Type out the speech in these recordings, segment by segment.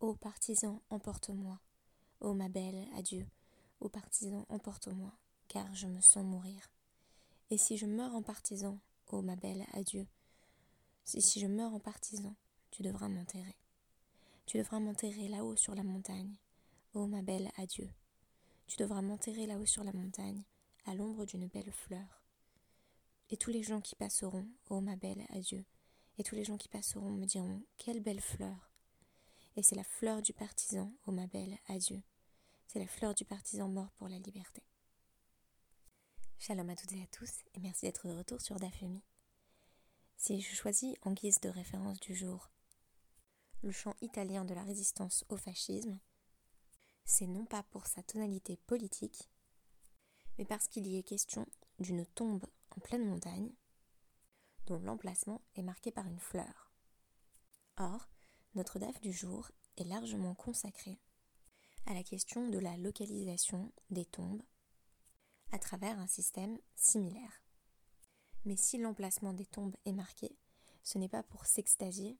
Ô partisan, emporte-moi. Ô ma belle, adieu. Ô partisan, emporte-moi, car je me sens mourir. Et si je meurs en partisan, ô ma belle, adieu. Si, je meurs en partisan, tu devras m'enterrer. Tu devras m'enterrer là-haut sur la montagne. Ô ma belle, adieu. Tu devras m'enterrer là-haut sur la montagne, à l'ombre d'une belle fleur. Et tous les gens qui passeront, ô ma belle, adieu. Et tous les gens qui passeront me diront, quelle belle fleur. Et c'est la fleur du partisan, ô ma belle, adieu. C'est la fleur du partisan mort pour la liberté. Shalom à toutes et à tous, et merci d'être de retour sur Dafemi. Si je choisis en guise de référence du jour le chant italien de la résistance au fascisme, c'est non pas pour sa tonalité politique, mais parce qu'il y est question d'une tombe en pleine montagne, dont l'emplacement est marqué par une fleur. Or, notre DAF du jour est largement consacré à la question de la localisation des tombes à travers un système similaire. Mais si l'emplacement des tombes est marqué, ce n'est pas pour s'extasier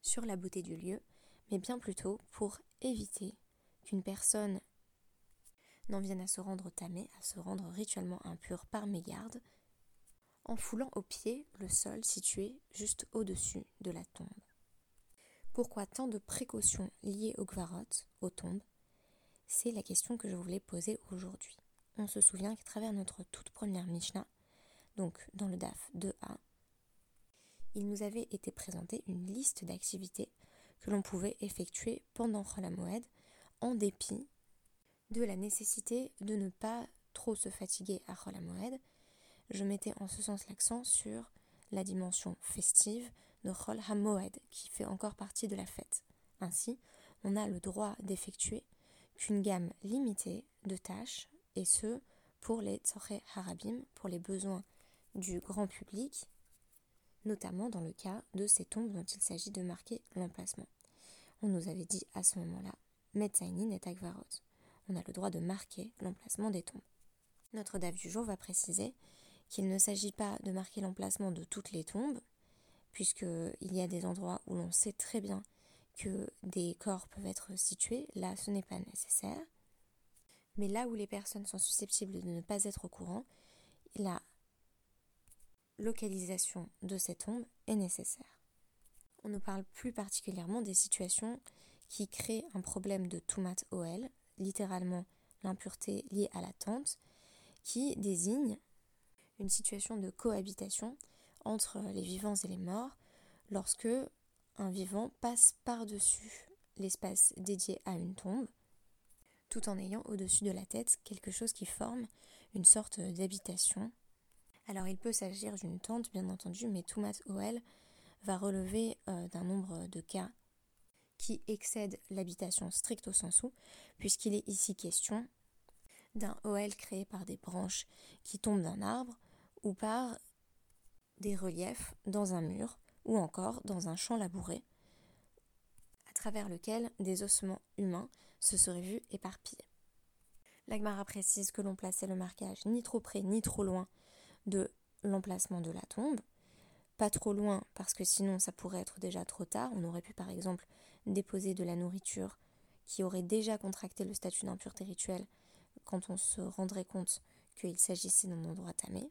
sur la beauté du lieu, mais bien plutôt pour éviter qu'une personne n'en vienne à se rendre tamée, à se rendre rituellement impure par mégarde, en foulant au pied le sol situé juste au-dessus de la tombe. Pourquoi tant de précautions liées au Gvarot, aux tombes? C'est la question que je voulais poser aujourd'hui. On se souvient qu'à travers notre toute première Mishnah, donc dans le DAF 2a, il nous avait été présenté une liste d'activités que l'on pouvait effectuer pendant Moed en dépit de la nécessité de ne pas trop se fatiguer à Moed. Je mettais en ce sens l'accent sur la dimension festive de Chol HaMoed qui fait encore partie de la fête. Ainsi, on a le droit d'effectuer qu'une gamme limitée de tâches et ce pour les Tzoreh Harabim, pour les besoins du grand public, notamment dans le cas de ces tombes dont il s'agit de marquer l'emplacement. On nous avait dit à ce moment-là Metzainin et Agvarot. On a le droit de marquer l'emplacement des tombes. Notre DAF du jour va préciser qu'il ne s'agit pas de marquer l'emplacement de toutes les tombes, puisqu'il y a des endroits où l'on sait très bien que des corps peuvent être situés, là ce n'est pas nécessaire. Mais là où les personnes sont susceptibles de ne pas être au courant, la localisation de ces tombes est nécessaire. On nous parle plus particulièrement des situations qui crée un problème de Tumat OL, littéralement l'impureté liée à la tente, qui désigne une situation de cohabitation entre les vivants et les morts lorsque un vivant passe par-dessus l'espace dédié à une tombe, tout en ayant au-dessus de la tête quelque chose qui forme une sorte d'habitation. Alors il peut s'agir d'une tente, bien entendu, mais Tumat OL va relever euh, d'un nombre de cas qui excède l'habitation stricto sensu, puisqu'il est ici question d'un OL créé par des branches qui tombent d'un arbre ou par des reliefs dans un mur ou encore dans un champ labouré, à travers lequel des ossements humains se seraient vus éparpillés. L'Agmara précise que l'on plaçait le marquage ni trop près ni trop loin de l'emplacement de la tombe, pas trop loin parce que sinon ça pourrait être déjà trop tard. On aurait pu par exemple déposer de la nourriture qui aurait déjà contracté le statut d'impureté rituelle quand on se rendrait compte qu'il s'agissait d'un endroit tamé,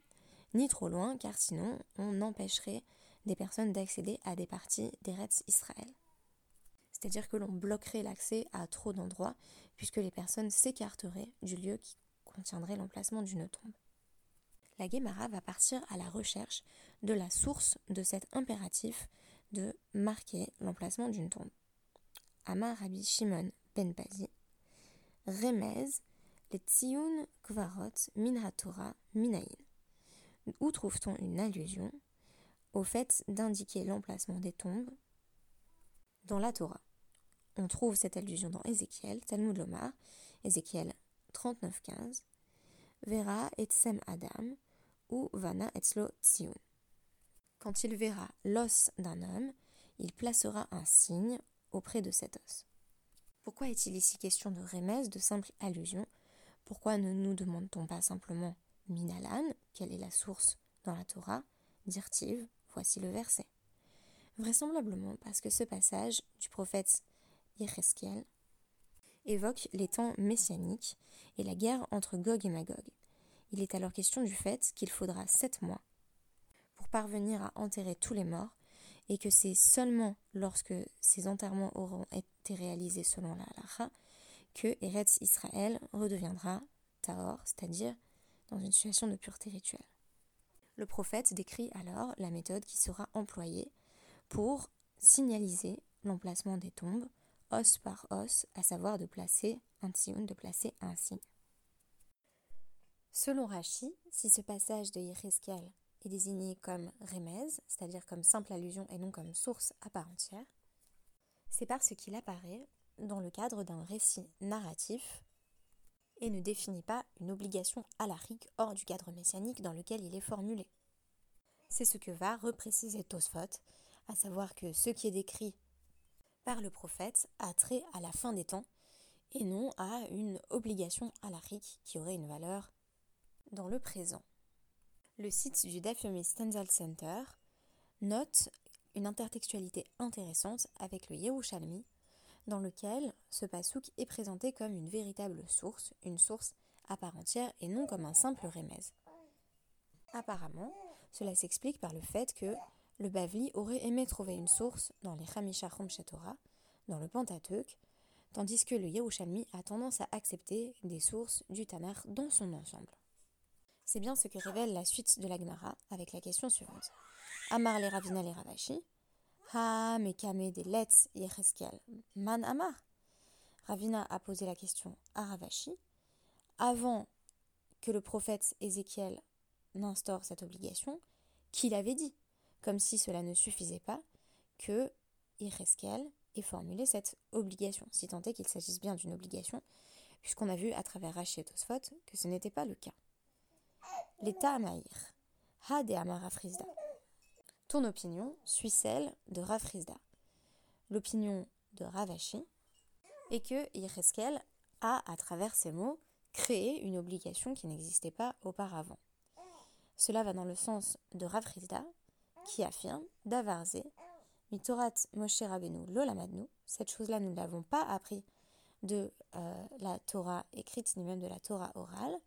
ni trop loin car sinon on empêcherait des personnes d'accéder à des parties des Reds Israël. C'est-à-dire que l'on bloquerait l'accès à trop d'endroits puisque les personnes s'écarteraient du lieu qui contiendrait l'emplacement d'une tombe. La Guémara va partir à la recherche de la source de cet impératif de marquer l'emplacement d'une tombe. Amar Rabbi Shimon ben Pazi, Remez, les Kvarot Min HaTorah Minayin. Où trouve-t-on une allusion au fait d'indiquer l'emplacement des tombes dans la Torah? On trouve cette allusion dans Ézéchiel, Talmud Lomar, Ézéchiel 39.15, Vera et Sem Adam, ou Vana Etzlo Tziyun. Quand il verra l'os d'un homme, il placera un signe auprès de cet os. Pourquoi est-il ici question de remèse, de simple allusion? Pourquoi ne nous demande-t-on pas simplement Minalan, quelle est la source dans la Torah? Dirtiv, voici le verset. Vraisemblablement parce que ce passage du prophète Yereskel, évoque les temps messianiques et la guerre entre Gog et Magog. Il est alors question du fait qu'il faudra sept mois pour parvenir à enterrer tous les morts et que c'est seulement lorsque ces enterrements auront été réalisés selon la halacha que Eretz Israël redeviendra Tahor, c'est-à-dire dans une situation de pureté rituelle. Le prophète décrit alors la méthode qui sera employée pour signaliser l'emplacement des tombes, os par os, à savoir de placer un tsioun, de placer un signe. Selon Rashi, si ce passage de Yereskel est désigné comme remez, c'est-à-dire comme simple allusion et non comme source à part entière, c'est parce qu'il apparaît dans le cadre d'un récit narratif et ne définit pas une obligation alarique hors du cadre messianique dans lequel il est formulé. C'est ce que va repréciser Tosfot, à savoir que ce qui est décrit par le prophète a trait à la fin des temps et non à une obligation alarique qui aurait une valeur dans le présent. Le site du Dafyomi Stenzel Center note une intertextualité intéressante avec le Yerushalmi, dans lequel ce pasouk est présenté comme une véritable source, une source à part entière et non comme un simple remez. Apparemment, cela s'explique par le fait que le Bavli aurait aimé trouver une source dans les Hamisha Shetorah, dans le Pentateuch, tandis que le Yerushalmi a tendance à accepter des sources du Tanakh dans son ensemble. C'est bien ce que révèle la suite de la Gemara avec la question suivante. Amar les Ravina les Ravashi, Ha man amar. Ravina a posé la question à Ravashi avant que le prophète Ézéchiel n'instaure cette obligation, qu'il avait dit, comme si cela ne suffisait pas, que Yereskel ait formulé cette obligation, si tant est qu'il s'agisse bien d'une obligation, puisqu'on a vu à travers Rashi et que ce n'était pas le cas. L'état Amaïr. Ha de Amarafrizda. Ton opinion suit celle de Rafrizda. L'opinion de Ravashi est que Yereskel a, à travers ces mots, créé une obligation qui n'existait pas auparavant. Cela va dans le sens de Rafrizda, qui affirme Davarze, Mitorat Moshe Rabbeinu Lolamadnu, cette chose-là nous ne l'avons pas appris de euh, la Torah écrite ni même de la Torah orale,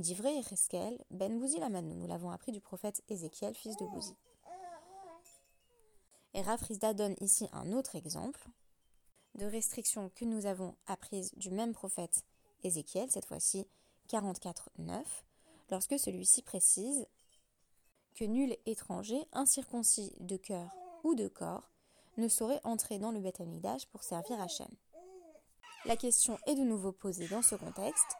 dit vrai ben Bouzi Lamanu. Nous l'avons appris du prophète Ézéchiel, fils de Bouzi. Et Rafrizda donne ici un autre exemple de restriction que nous avons apprise du même prophète Ézéchiel, cette fois-ci 44.9, lorsque celui-ci précise que nul étranger, incirconcis de cœur ou de corps, ne saurait entrer dans le Beth pour servir Hachem. La question est de nouveau posée dans ce contexte.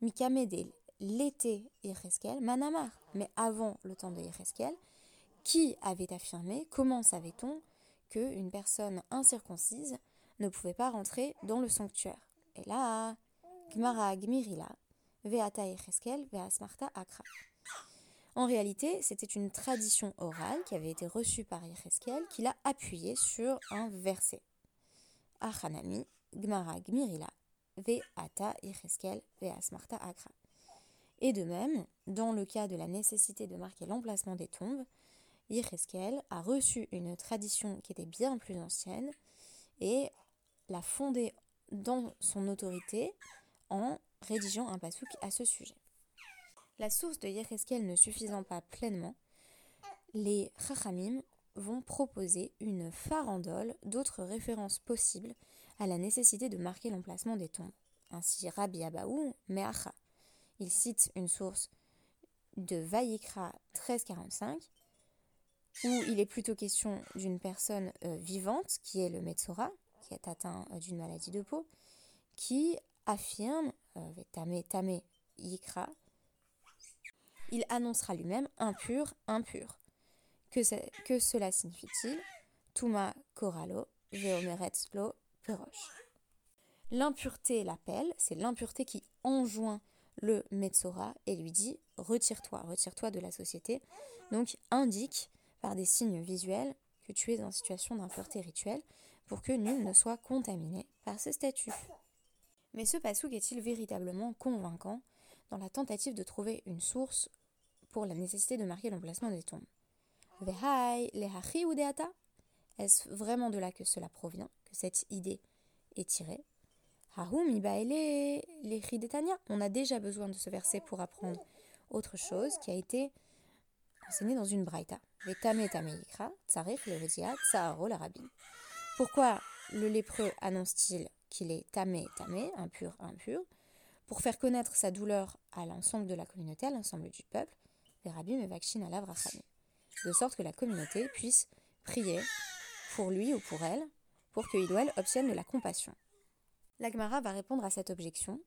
Mikamedel l'été Yereskel, Manamar. Mais avant le temps de Yereskel, qui avait affirmé, comment savait-on, qu'une personne incirconcise ne pouvait pas rentrer dans le sanctuaire? Et là, Gmara Gmirila, Veata Yereskel, Veasmarta Akra. En réalité, c'était une tradition orale qui avait été reçue par Yereskel, qui l'a appuyée sur un verset. Achanami, Gmara Gmirila, Veata Veasmarta Akra. Et de même, dans le cas de la nécessité de marquer l'emplacement des tombes, Yereskel a reçu une tradition qui était bien plus ancienne et l'a fondée dans son autorité en rédigeant un pasouk à ce sujet. La source de Yereskel ne suffisant pas pleinement, les Chachamim vont proposer une farandole d'autres références possibles à la nécessité de marquer l'emplacement des tombes. Ainsi Rabbi Abaou, Meacha, il cite une source de Vayikra 1345, où il est plutôt question d'une personne euh, vivante, qui est le Metsora, qui est atteint euh, d'une maladie de peau, qui affirme, euh, Tame Yikra, il annoncera lui-même impur, impur. Que, cela signifie-t-il? Tuma. L'impureté l'appelle, c'est l'impureté qui enjoint le Metzora et lui dit retire-toi, retire-toi de la société. Donc indique par des signes visuels que tu es en situation d'impureté rituelle pour que nul ne soit contaminé par ce statut. Mais ce pasouk est-il véritablement convaincant dans la tentative de trouver une source pour la nécessité de marquer l'emplacement des tombes? Est-ce vraiment de là que cela provient, que cette idée. Harum les On a déjà besoin de ce verset pour apprendre autre chose qui a été enseigné dans une braïta. Pourquoi le lépreux annonce-t-il qu'il est tamé, tamé, impur, impur? Pour faire connaître sa douleur à l'ensemble de la communauté, à l'ensemble du peuple, de sorte que la communauté puisse prier pour lui ou pour elle, pour ou elle obtienne de la compassion. L'Agmara va répondre à cette objection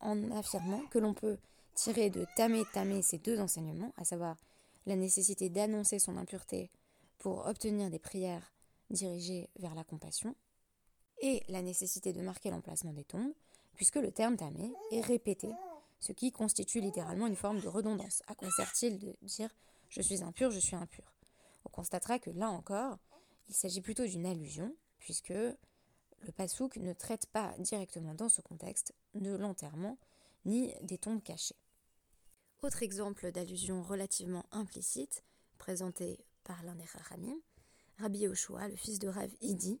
en affirmant que l'on peut tirer de tamé tamé ces deux enseignements, à savoir la nécessité d'annoncer son impureté pour obtenir des prières dirigées vers la compassion, et la nécessité de marquer l'emplacement des tombes, puisque le terme tamé est répété, ce qui constitue littéralement une forme de redondance. À quoi sert-il de dire je suis impur, je suis impur On constatera que là encore, il s'agit plutôt d'une allusion, puisque le pasouk ne traite pas directement dans ce contexte de l'enterrement ni des tombes cachées. Autre exemple d'allusion relativement implicite, présenté par l'un des Chachamim, Rabbi Yoshua, le fils de Rav Idi,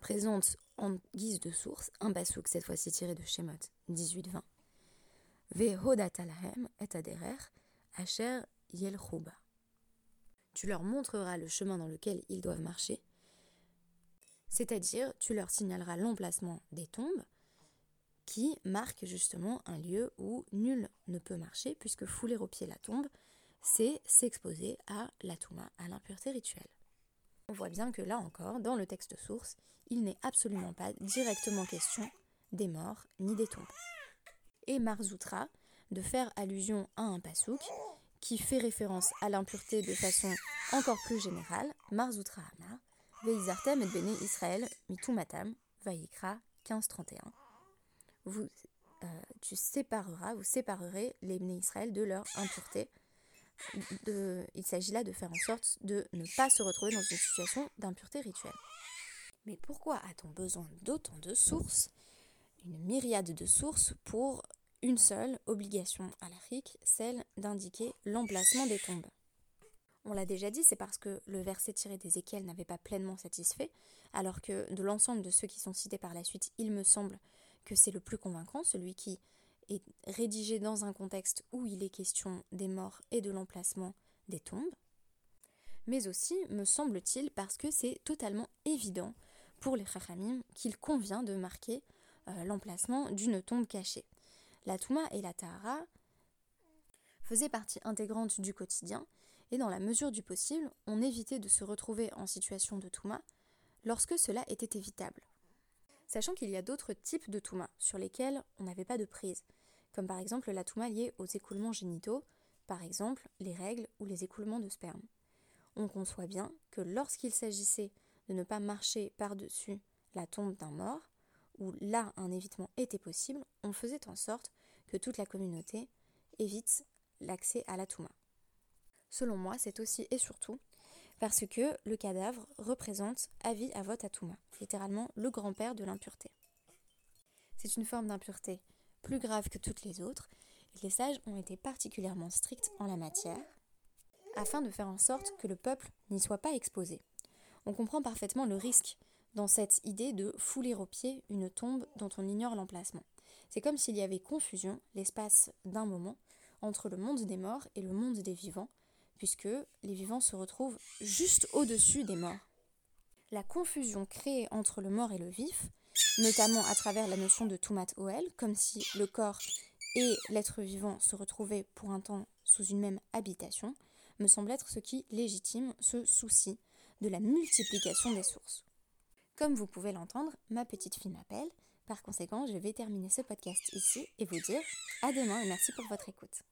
présente en guise de source un pasouk cette fois-ci tiré de Shemot 18-20. Vehodatalahem et aderer asher yelchuba. Tu leur montreras le chemin dans lequel ils doivent marcher, c'est-à-dire tu leur signaleras l'emplacement des tombes qui marquent justement un lieu où nul ne peut marcher, puisque fouler au pied la tombe, c'est s'exposer à la touma, à l'impureté rituelle. On voit bien que là encore, dans le texte source, il n'est absolument pas directement question des morts ni des tombes. Et Marzoutra de faire allusion à un pasouk qui fait référence à l'impureté de façon encore plus générale, Marzoutra Amar, Veizartem et Bene Israël mitumatam, Vaikra 1531. Vous, euh, tu sépareras, vous séparerez les Bene Israël de leur impureté. Il s'agit là de faire en sorte de ne pas se retrouver dans une situation d'impureté rituelle. Mais pourquoi a-t-on besoin d'autant de sources, une myriade de sources, pour une seule obligation à l'Afrique, celle d'indiquer l'emplacement des tombes? On l'a déjà dit, c'est parce que le verset tiré d'Ézéchiel n'avait pas pleinement satisfait, alors que de l'ensemble de ceux qui sont cités par la suite, il me semble c'est le plus convaincant, celui qui est rédigé dans un contexte où il est question des morts et de l'emplacement des tombes, mais aussi, me semble-t-il, parce que c'est totalement évident pour les Chachamim qu'il convient de marquer euh, l'emplacement d'une tombe cachée. La Touma et la Tahara faisaient partie intégrante du quotidien, et dans la mesure du possible, on évitait de se retrouver en situation de Touma lorsque cela était évitable. Sachant qu'il y a d'autres types de Touma sur lesquels on n'avait pas de prise, comme par exemple la Touma liée aux écoulements génitaux, par exemple les règles ou les écoulements de sperme. On conçoit bien que lorsqu'il s'agissait de ne pas marcher par-dessus la tombe d'un mort, où là un évitement était possible, on faisait en sorte que toute la communauté évite l'accès à la Touma. Selon moi, c'est aussi et surtout parce que le cadavre représente Avi Avot Atuma, littéralement le grand-père de l'impureté. C'est une forme d'impureté plus grave que toutes les autres, et les sages ont été particulièrement stricts en la matière, afin de faire en sorte que le peuple n'y soit pas exposé. On comprend parfaitement le risque dans cette idée de fouler au pied une tombe dont on ignore l'emplacement. C'est comme s'il y avait confusion, l'espace d'un moment, entre le monde des morts et le monde des vivants, puisque les vivants se retrouvent juste au-dessus des morts. La confusion créée entre le mort et le vif, notamment à travers la notion de Tumat Oel, comme si le corps et l'être vivant se retrouvaient pour un temps sous une même habitation, me semble être ce qui légitime ce souci de la multiplication des sources. Comme vous pouvez l'entendre, ma petite fille m'appelle, par conséquent je vais terminer ce podcast ici et vous dire à demain et merci pour votre écoute.